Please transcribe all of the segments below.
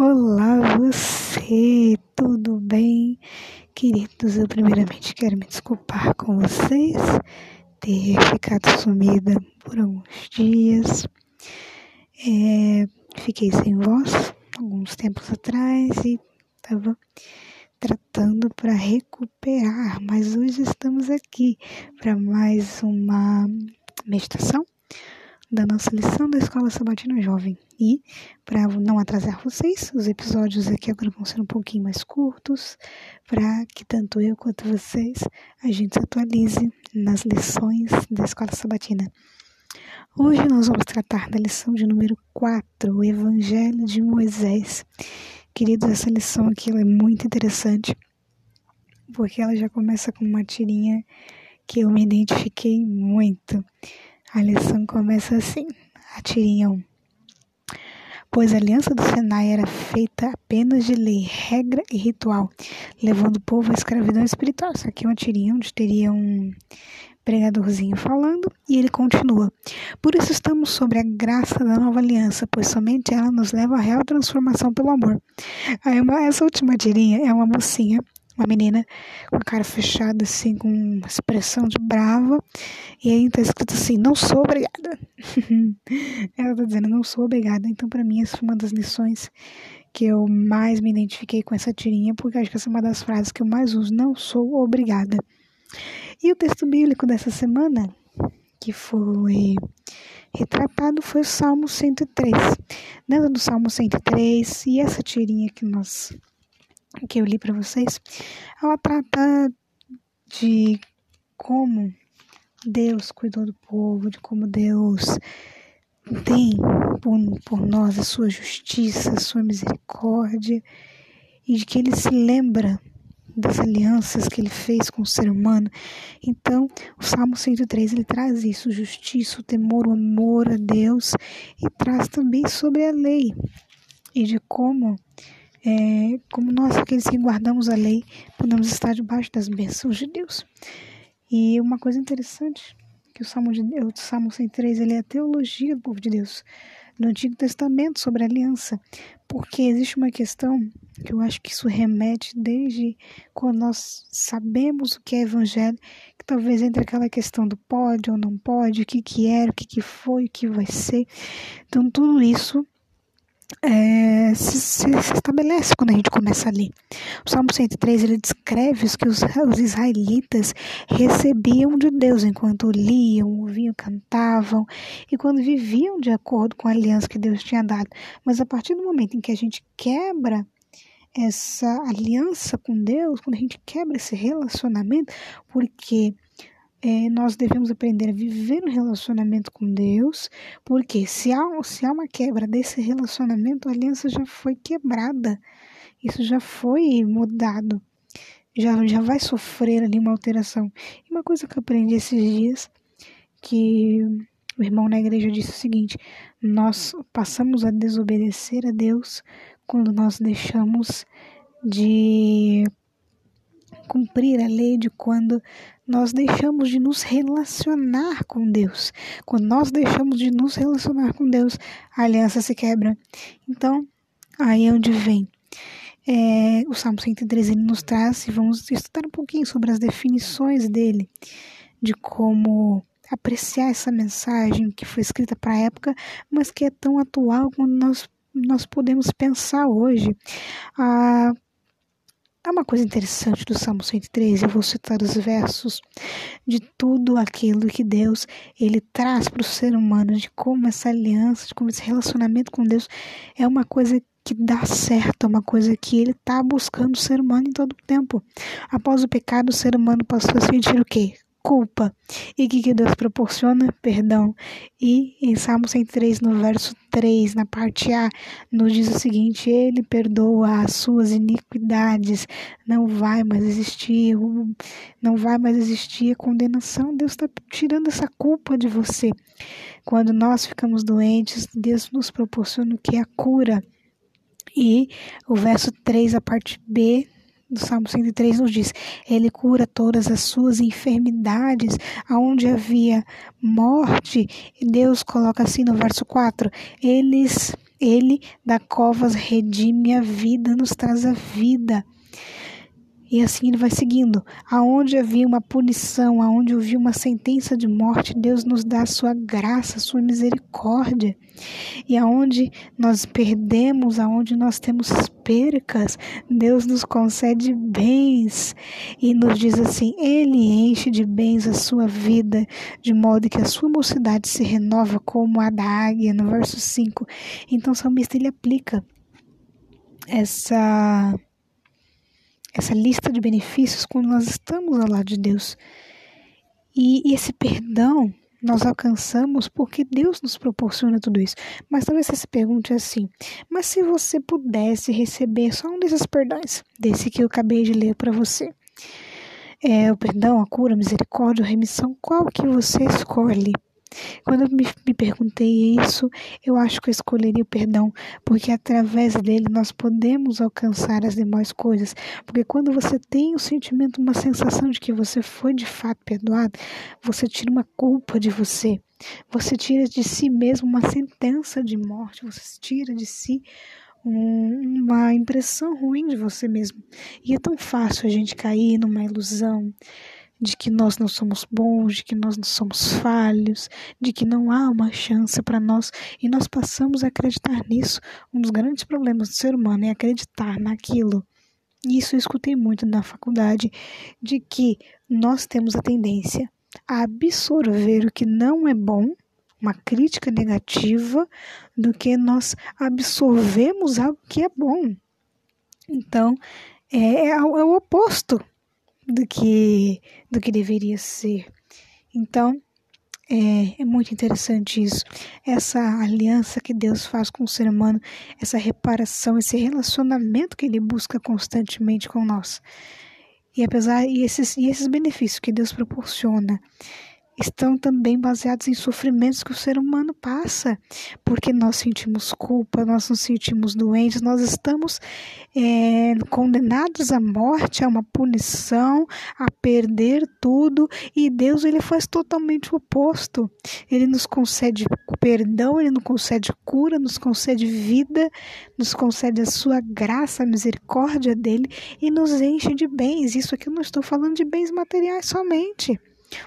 Olá, você, tudo bem? Queridos, eu primeiramente quero me desculpar com vocês, ter ficado sumida por alguns dias. É, fiquei sem voz alguns tempos atrás e estava tratando para recuperar, mas hoje estamos aqui para mais uma meditação da nossa lição da Escola Sabatina Jovem. E, para não atrasar vocês, os episódios aqui agora vão ser um pouquinho mais curtos, para que tanto eu quanto vocês a gente se atualize nas lições da Escola Sabatina. Hoje nós vamos tratar da lição de número 4, o Evangelho de Moisés. Queridos, essa lição aqui é muito interessante, porque ela já começa com uma tirinha que eu me identifiquei muito. A lição começa assim, a tirinha 1. Pois a aliança do Sinai era feita apenas de lei, regra e ritual, levando o povo à escravidão espiritual. Isso aqui é uma tirinha onde teria um pregadorzinho falando e ele continua. Por isso estamos sobre a graça da nova aliança, pois somente ela nos leva à real transformação pelo amor. Aí uma, essa última tirinha é uma mocinha uma menina com a cara fechada, assim, com uma expressão de brava. E aí tá escrito assim: Não sou obrigada. Ela tá dizendo: Não sou obrigada. Então, para mim, essa foi uma das lições que eu mais me identifiquei com essa tirinha, porque acho que essa é uma das frases que eu mais uso: Não sou obrigada. E o texto bíblico dessa semana, que foi retratado, foi o Salmo 103. Dentro do Salmo 103, e essa tirinha que nós que eu li para vocês, ela trata de como Deus cuidou do povo, de como Deus tem por, por nós a sua justiça, a sua misericórdia, e de que ele se lembra das alianças que ele fez com o ser humano. Então, o Salmo 103 ele traz isso, justiça, o temor, o amor a Deus, e traz também sobre a lei e de como é, como nós, aqueles que guardamos a lei, podemos estar debaixo das bênçãos de Deus. E uma coisa interessante, que o Salmo, de, o Salmo 103 ele é a teologia do povo de Deus, no Antigo Testamento sobre a aliança, porque existe uma questão que eu acho que isso remete desde quando nós sabemos o que é evangelho, que talvez entre aquela questão do pode ou não pode, o que que era, o que que foi, o que vai ser. Então tudo isso é, se, se, se, estabelece quando a gente começa a ler. O Salmo 103 ele descreve os que os, os israelitas recebiam de Deus enquanto liam, ouviam, cantavam e quando viviam de acordo com a aliança que Deus tinha dado. Mas a partir do momento em que a gente quebra essa aliança com Deus, quando a gente quebra esse relacionamento, porque é, nós devemos aprender a viver um relacionamento com Deus, porque se há, se há uma quebra desse relacionamento, a aliança já foi quebrada, isso já foi mudado, já, já vai sofrer ali uma alteração. E uma coisa que eu aprendi esses dias, que o irmão na igreja disse o seguinte: nós passamos a desobedecer a Deus quando nós deixamos de cumprir a lei de quando nós deixamos de nos relacionar com Deus. Quando nós deixamos de nos relacionar com Deus, a aliança se quebra. Então, aí é onde vem. É, o Salmo 113 ele nos traz e vamos estudar um pouquinho sobre as definições dele, de como apreciar essa mensagem que foi escrita para a época, mas que é tão atual quando nós, nós podemos pensar hoje. Ah, Há uma coisa interessante do Salmo 103, eu vou citar os versos de tudo aquilo que Deus ele traz para o ser humano, de como essa aliança, de como esse relacionamento com Deus é uma coisa que dá certo, é uma coisa que ele está buscando o ser humano em todo o tempo. Após o pecado, o ser humano passou a sentir o quê? Culpa. E que, Deus proporciona? Perdão. E em Salmo 103, no verso 3, na parte A, nos diz o seguinte: Ele perdoa as suas iniquidades, não vai mais existir, não vai mais existir a condenação. Deus está tirando essa culpa de você. Quando nós ficamos doentes, Deus nos proporciona o que é a cura. E o verso 3, a parte B, do Salmo 103 nos diz: Ele cura todas as suas enfermidades, aonde havia morte. Deus coloca assim no verso 4: Eles Ele da covas redime a vida, nos traz a vida. E assim ele vai seguindo. Aonde havia uma punição, aonde havia uma sentença de morte, Deus nos dá a sua graça, a sua misericórdia. E aonde nós perdemos, aonde nós temos percas, Deus nos concede bens e nos diz assim: Ele enche de bens a sua vida, de modo que a sua mocidade se renova como a da águia, no verso 5. Então o salmista ele aplica essa essa lista de benefícios quando nós estamos ao lado de Deus. E, e esse perdão nós alcançamos porque Deus nos proporciona tudo isso. Mas talvez você se pergunte assim: mas se você pudesse receber só um desses perdões, desse que eu acabei de ler para você, é, o perdão, a cura, a misericórdia, a remissão, qual que você escolhe? Quando eu me, perguntei isso, eu acho que eu escolheria o perdão, porque através dele nós podemos alcançar as demais coisas. Porque quando você tem o sentimento, uma sensação de que você foi de fato perdoado, você tira uma culpa de você. Você tira de si mesmo uma sentença de morte, você tira de si um, uma impressão ruim de você mesmo. E é tão fácil a gente cair numa ilusão de que nós não somos bons, de que nós não somos falhos, de que não há uma chance para nós e nós passamos a acreditar nisso. Um dos grandes problemas do ser humano é acreditar naquilo. Isso eu escutei muito na faculdade, de que nós temos a tendência a absorver o que não é bom, uma crítica negativa, do que nós absorvemos algo que é bom. Então, é, é, é o oposto do que, do que deveria ser. Então, é, é, muito interessante isso. Essa aliança que Deus faz com o ser humano, essa reparação, esse relacionamento que Ele busca constantemente com nós. E apesar e esses, e esses benefícios que Deus proporciona, estão também baseados em sofrimentos que o ser humano passa, porque nós sentimos culpa, nós nos sentimos doentes, nós estamos é, condenados à morte, a uma punição, a perder tudo, e Deus ele faz totalmente o oposto. Ele nos concede perdão, ele nos concede cura, nos concede vida, nos concede a sua graça, a misericórdia dele e nos enche de bens. Isso aqui eu não estou falando de bens materiais somente.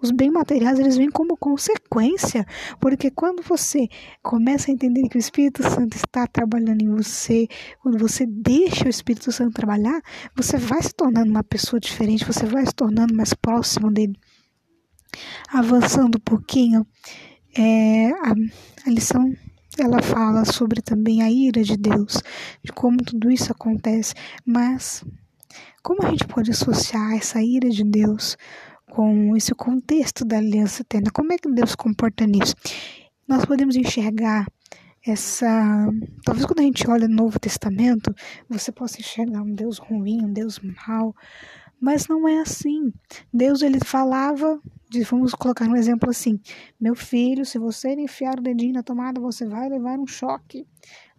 Os bens materiais eles vêm como consequência, porque quando você começa a entender que o Espírito Santo está trabalhando em você, quando você deixa o Espírito Santo trabalhar, você vai se tornando uma pessoa diferente, você vai se tornando mais próximo dele. Avançando um pouquinho, é, a, a lição ela fala sobre também a ira de Deus, de como tudo isso acontece, mas como a gente pode associar essa ira de Deus com esse contexto da aliança eterna. Como é que Deus se comporta nisso? Nós podemos enxergar essa. Talvez quando a gente olha no Novo Testamento, você possa enxergar um Deus ruim, um Deus mau, mas não é assim. Deus ele falava, de, vamos colocar um exemplo assim: meu filho, se você enfiar o dedinho na tomada, você vai levar um choque.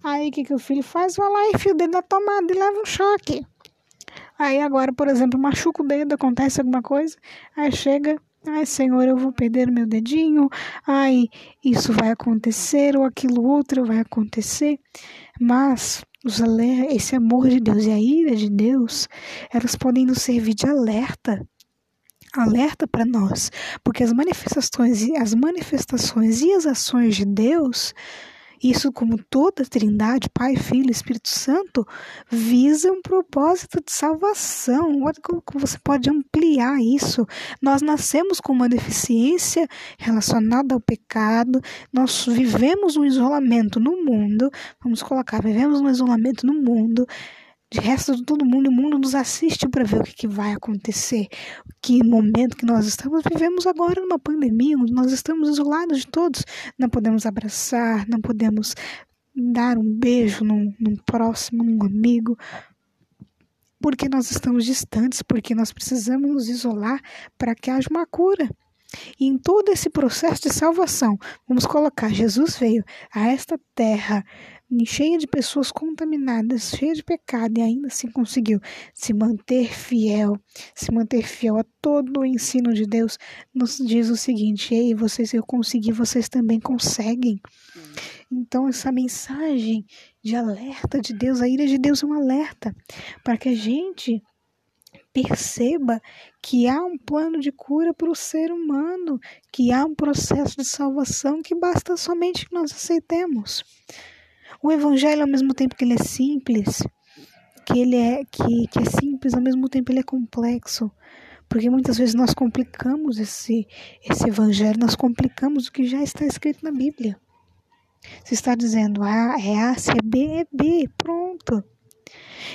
Aí o que, que o filho faz? Vai lá e enfia o dedo na tomada e leva um choque. Aí agora, por exemplo, machuca o dedo, acontece alguma coisa, aí chega, ai Senhor, eu vou perder meu dedinho, ai isso vai acontecer ou aquilo outro vai acontecer. Mas esse amor de Deus e a ira de Deus, elas podem nos servir de alerta alerta para nós, porque as manifestações, as manifestações e as ações de Deus isso, como toda Trindade, Pai, Filho, Espírito Santo, visa um propósito de salvação. Olha como você pode ampliar isso. Nós nascemos com uma deficiência relacionada ao pecado, nós vivemos um isolamento no mundo, vamos colocar, vivemos um isolamento no mundo de resto de todo mundo, o mundo nos assiste para ver o que, que, vai acontecer, que momento que nós estamos vivemos agora numa pandemia, onde nós estamos isolados de todos, não podemos abraçar, não podemos dar um beijo num, num próximo, num amigo, porque nós estamos distantes, porque nós precisamos nos isolar para que haja uma cura. E em todo esse processo de salvação, vamos colocar, Jesus veio a esta terra cheia de pessoas contaminadas, cheia de pecado, e ainda assim conseguiu se manter fiel, se manter fiel a todo o ensino de Deus, nos diz o seguinte: Ei, vocês, eu consegui, vocês também conseguem. Então, essa mensagem de alerta de Deus, a ira de Deus é um alerta para que a gente perceba que há um plano de cura para o ser humano, que há um processo de salvação que basta somente que nós aceitemos. O evangelho, ao mesmo tempo que ele é simples, que ele é que, que é simples, ao mesmo tempo ele é complexo. Porque muitas vezes nós complicamos esse, esse evangelho, nós complicamos o que já está escrito na Bíblia. Se está dizendo A é A, se é B, é B, pronto.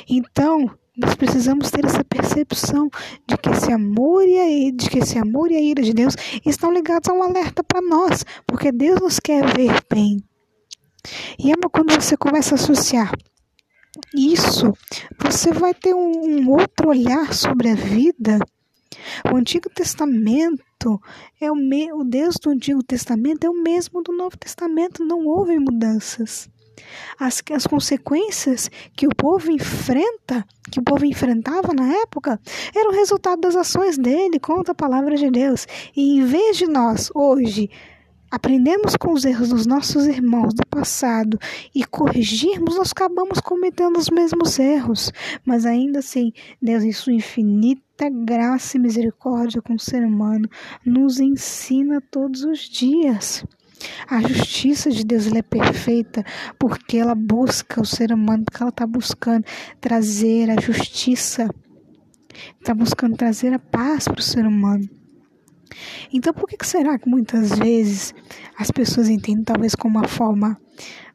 Então, nós precisamos ter essa percepção de que esse amor e a, de que esse amor e a ira de Deus estão ligados a um alerta para nós, porque Deus nos quer ver bem. E é quando você começa a associar isso, você vai ter um, um outro olhar sobre a vida. O Antigo Testamento é o, me, o Deus do Antigo Testamento é o mesmo do Novo Testamento, não houve mudanças. As, as consequências que o povo enfrenta, que o povo enfrentava na época, eram resultado das ações dele contra a palavra de Deus. E em vez de nós, hoje, aprendemos com os erros dos nossos irmãos do passado e corrigirmos, nós acabamos cometendo os mesmos erros. Mas ainda assim, Deus, em sua infinita graça e misericórdia com o ser humano, nos ensina todos os dias. A justiça de Deus é perfeita porque ela busca o ser humano, porque ela está buscando trazer a justiça, está buscando trazer a paz para o ser humano. Então, por que será que muitas vezes as pessoas entendem talvez como uma forma,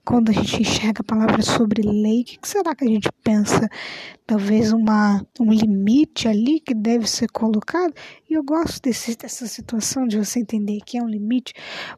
quando a gente enxerga a palavra sobre lei, o que será que a gente pensa? Talvez uma, um limite ali que deve ser colocado? E eu gosto desse, dessa situação de você entender que é um limite,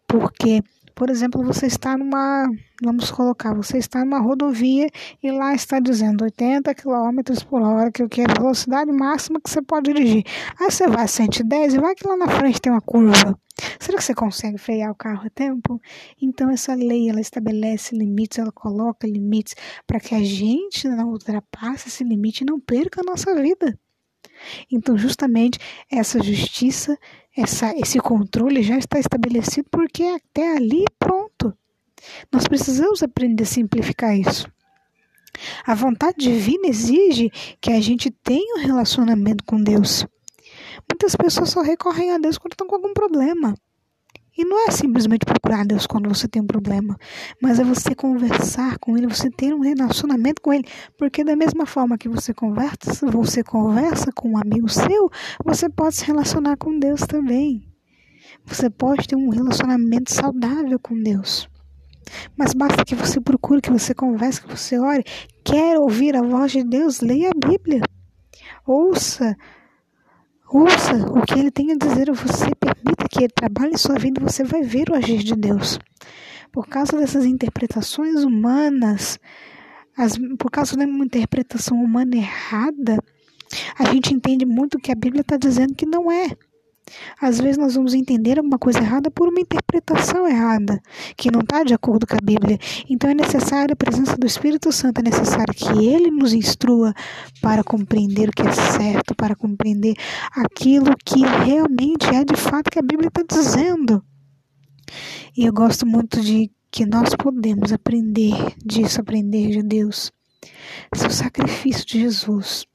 porque por exemplo, você está numa, vamos colocar, você está numa rodovia e lá está dizendo 80 km por hora, que é a velocidade máxima que você pode dirigir. Aí você vai a 110 e vai que lá na frente tem uma curva. Será que você consegue frear o carro a tempo? Então essa lei, ela estabelece limites, ela coloca limites para que a gente não ultrapasse esse limite e não perca a nossa vida. Então, justamente essa justiça essa, esse controle já está estabelecido porque até ali pronto. Nós precisamos aprender a simplificar isso. A vontade divina exige que a gente tenha um relacionamento com Deus. Muitas pessoas só recorrem a Deus quando estão com algum problema. E não é simplesmente procurar Deus quando você tem um problema, mas é você conversar com Ele, você ter um relacionamento com Ele. Porque da mesma forma que você conversa, você conversa com um amigo seu, você pode se relacionar com Deus também. Você pode ter um relacionamento saudável com Deus. Mas basta que você procure, que você converse, que você ore. Quer ouvir a voz de Deus? Leia a Bíblia. Ouça Ouça o que ele tem a dizer a você, que trabalhe sua vida você vai ver o agir de Deus. Por causa dessas interpretações humanas, as, por causa de uma interpretação humana errada, a gente entende muito que a Bíblia está dizendo que não é. Às vezes nós vamos entender alguma coisa errada por uma interpretação errada, que não está de acordo com a Bíblia. Então é necessário a presença do Espírito Santo, é necessário que ele nos instrua para compreender o que é certo, para compreender aquilo que realmente é de fato que a Bíblia está dizendo. E eu gosto muito de que nós podemos aprender disso, aprender de Deus. Seu sacrifício de Jesus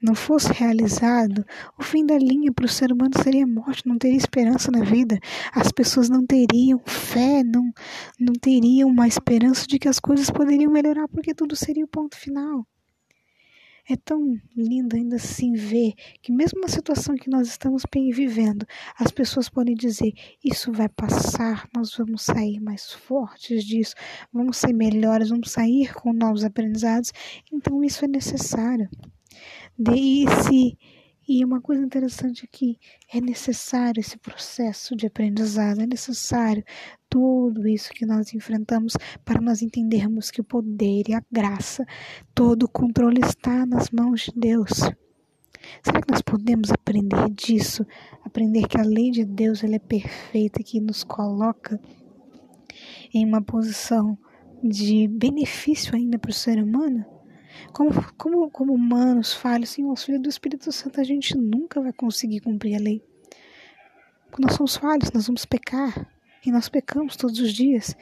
não fosse realizado, o fim da linha para o ser humano seria morte, não teria esperança na vida. As pessoas não teriam fé, não, não teriam uma esperança de que as coisas poderiam melhorar, porque tudo seria o ponto final. É tão lindo ainda assim ver que, mesmo na situação que nós estamos vivendo, as pessoas podem dizer: Isso vai passar, nós vamos sair mais fortes disso, vamos ser melhores, vamos sair com novos aprendizados. Então, isso é necessário desse e uma coisa interessante aqui é necessário esse processo de aprendizado, é necessário tudo isso que nós enfrentamos para nós entendermos que o poder e a graça, todo o controle está nas mãos de Deus. Será que nós podemos aprender disso? Aprender que a lei de Deus ela é perfeita, que nos coloca em uma posição de benefício ainda para o ser humano? Como, como, como humanos falhos, sem o auxílio do Espírito Santo, a gente nunca vai conseguir cumprir a lei. Nós somos falhos, nós vamos pecar. E nós pecamos todos os dias.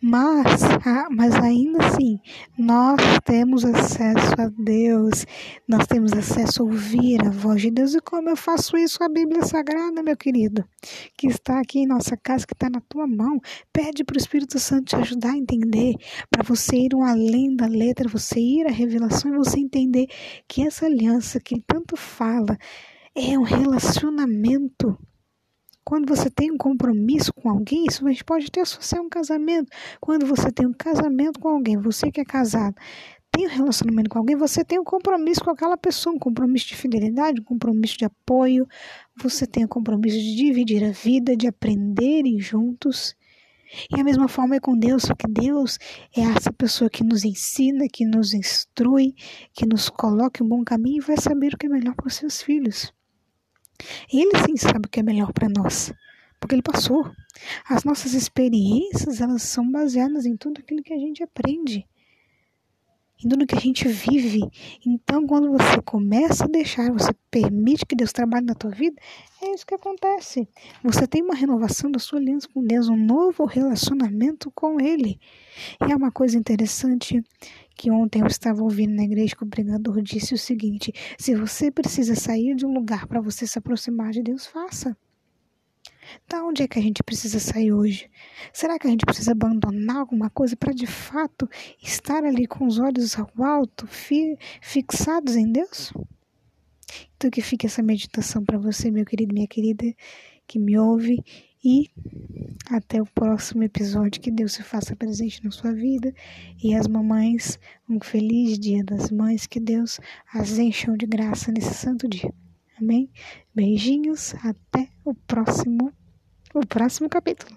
Mas, ah, mas ainda assim, nós temos acesso a Deus, nós temos acesso a ouvir a voz de Deus. E como eu faço isso? A Bíblia Sagrada, meu querido, que está aqui em nossa casa, que está na tua mão. Pede para o Espírito Santo te ajudar a entender, para você ir além da letra, você ir à revelação e você entender que essa aliança que ele tanto fala é um relacionamento quando você tem um compromisso com alguém, isso pode ter associar um casamento. Quando você tem um casamento com alguém, você que é casado, tem um relacionamento com alguém, você tem um compromisso com aquela pessoa, um compromisso de fidelidade, um compromisso de apoio, você tem o um compromisso de dividir a vida, de aprenderem juntos. E a mesma forma é com Deus, só que Deus é essa pessoa que nos ensina, que nos instrui, que nos coloca em um bom caminho e vai saber o que é melhor para os seus filhos. Ele sim sabe o que é melhor para nós, porque ele passou. As nossas experiências, elas são baseadas em tudo aquilo que a gente aprende, em tudo que a gente vive. Então, quando você começa a deixar, você permite que Deus trabalhe na tua vida, é isso que acontece. Você tem uma renovação da sua aliança com Deus, um novo relacionamento com Ele. E é uma coisa interessante que ontem eu estava ouvindo na igreja que o pregador disse o seguinte: se você precisa sair de um lugar para você se aproximar de Deus, faça. Da onde é que a gente precisa sair hoje? Será que a gente precisa abandonar alguma coisa para de fato estar ali com os olhos ao alto, fi fixados em Deus? Então que fique essa meditação para você, meu querido, minha querida, que me ouve e até o próximo episódio. Que Deus se faça presente na sua vida. E as mamães, um feliz dia das mães. Que Deus as encham de graça nesse santo dia. Amém? Beijinhos. Até o próximo, o próximo capítulo.